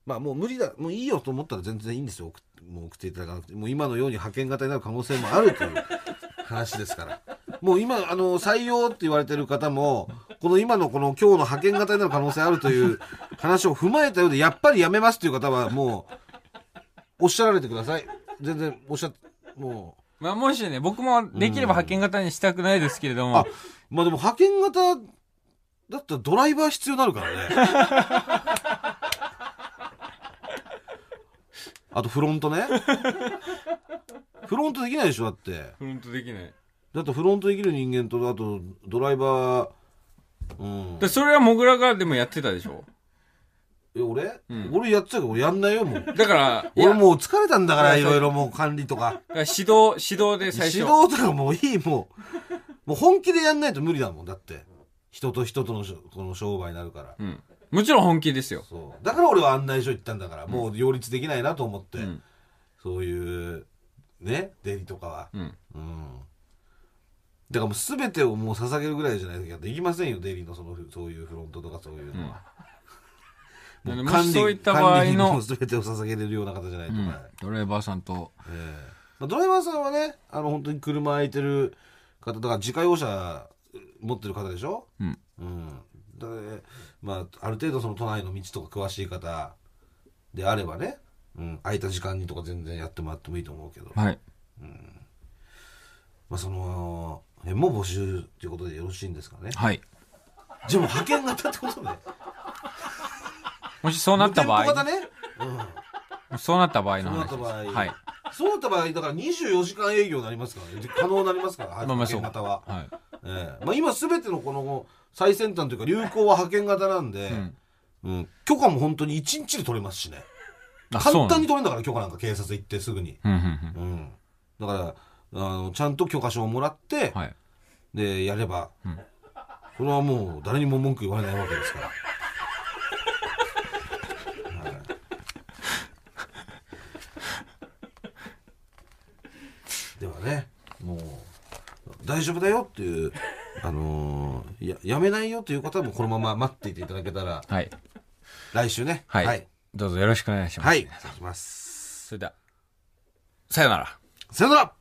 Speaker 2: まあもう無理だもういいよと思ったら全然いいんですよ。送っもう送っていただかなくて。もう今のように派遣型になる可能性もあるという 話ですから。もう今あの採用って言われてる方もこの今のこの今日の派遣型になる可能性あるという話を踏まえたようでやっぱりやめますという方はもうおっしゃられてください。全然おっしゃっも
Speaker 1: まあもしね僕もできれば派遣型にしたくないですけれど
Speaker 2: うあ
Speaker 1: も
Speaker 2: まあでも派遣型だったらドライバー必要になるからねあとフロントね。フロントできないでしょだって。
Speaker 1: フロントできない。
Speaker 2: だってフロントできる人間とあとドライバーうん。
Speaker 1: でそれはモグラがでもやってたでしょ。
Speaker 2: え俺、
Speaker 1: ん。
Speaker 2: 俺やってたけど俺やんないよもう。
Speaker 1: だからいや。
Speaker 2: 俺もう疲れたんだから
Speaker 1: いや
Speaker 2: いろいろもう管理とか。
Speaker 1: だから指導指導で最初。
Speaker 2: 指導とかもういいもう。もう本気でやんないと無理だもんだって。人と人とのしょこの商売になるから。
Speaker 1: うんもちろん本気ですよ。
Speaker 2: そう。だから俺は案内所行ったんだから、もう両立できないなと思って、
Speaker 1: ん。
Speaker 2: そういうねデリとかは。
Speaker 1: うん。
Speaker 2: うん。だからもう全てをもう捧げるぐらいじゃないとできませんよデリのそのそういうフロントとかそういうのは、
Speaker 1: うん。
Speaker 2: もう
Speaker 1: もしそういった場合の
Speaker 2: 管理にもう全てを捧げれるような方じゃないと、
Speaker 1: うん
Speaker 2: はい。
Speaker 1: ドライバーさんと。
Speaker 2: ええ。まあ、ドライバーさんはねあの本当に車空いてる方だから自家用車持ってる方でしょ？
Speaker 1: うん。
Speaker 2: うんだからまあ、ある程度その都内の道とか詳しい方であればね、うん、空いた時間にとか全然やってもらってもいいと思うけど、
Speaker 1: はい。
Speaker 2: まあ、その辺も募集ということでよろしいんですかね。
Speaker 1: はい。
Speaker 2: じゃあもう派遣型ってことね
Speaker 1: もしそうなった場合。
Speaker 2: ね、うん、
Speaker 1: そうなった場合の話です。
Speaker 2: そうなった場合。
Speaker 1: はい。
Speaker 2: そうなった場合だから24時間営業になりますからね。可能になりますから
Speaker 1: まあまあ
Speaker 2: 派遣型は、
Speaker 1: はい。
Speaker 2: ええ。まあ、今すべてのこの最先端というか流行は派遣型なんで、
Speaker 1: ん。
Speaker 2: うん。許可も本当に1日で取れますしね。簡単に取れるんだから許可なんか警察行ってすぐに、
Speaker 1: うんうんうん。
Speaker 2: うん、だからあのちゃんと許可証をもらって、
Speaker 1: はい。
Speaker 2: でやれば、これはもう誰にも文句言われないわけですから。はい。ではねもう。大丈夫だよっていう、あのーややめないよという方もこのまま待っていていただけたら
Speaker 1: はい。
Speaker 2: 来週ね。
Speaker 1: はい、
Speaker 2: はい、
Speaker 1: どうぞよろしくお願いします、
Speaker 2: はい、お願いします。
Speaker 1: それではさよなら。
Speaker 2: さよなら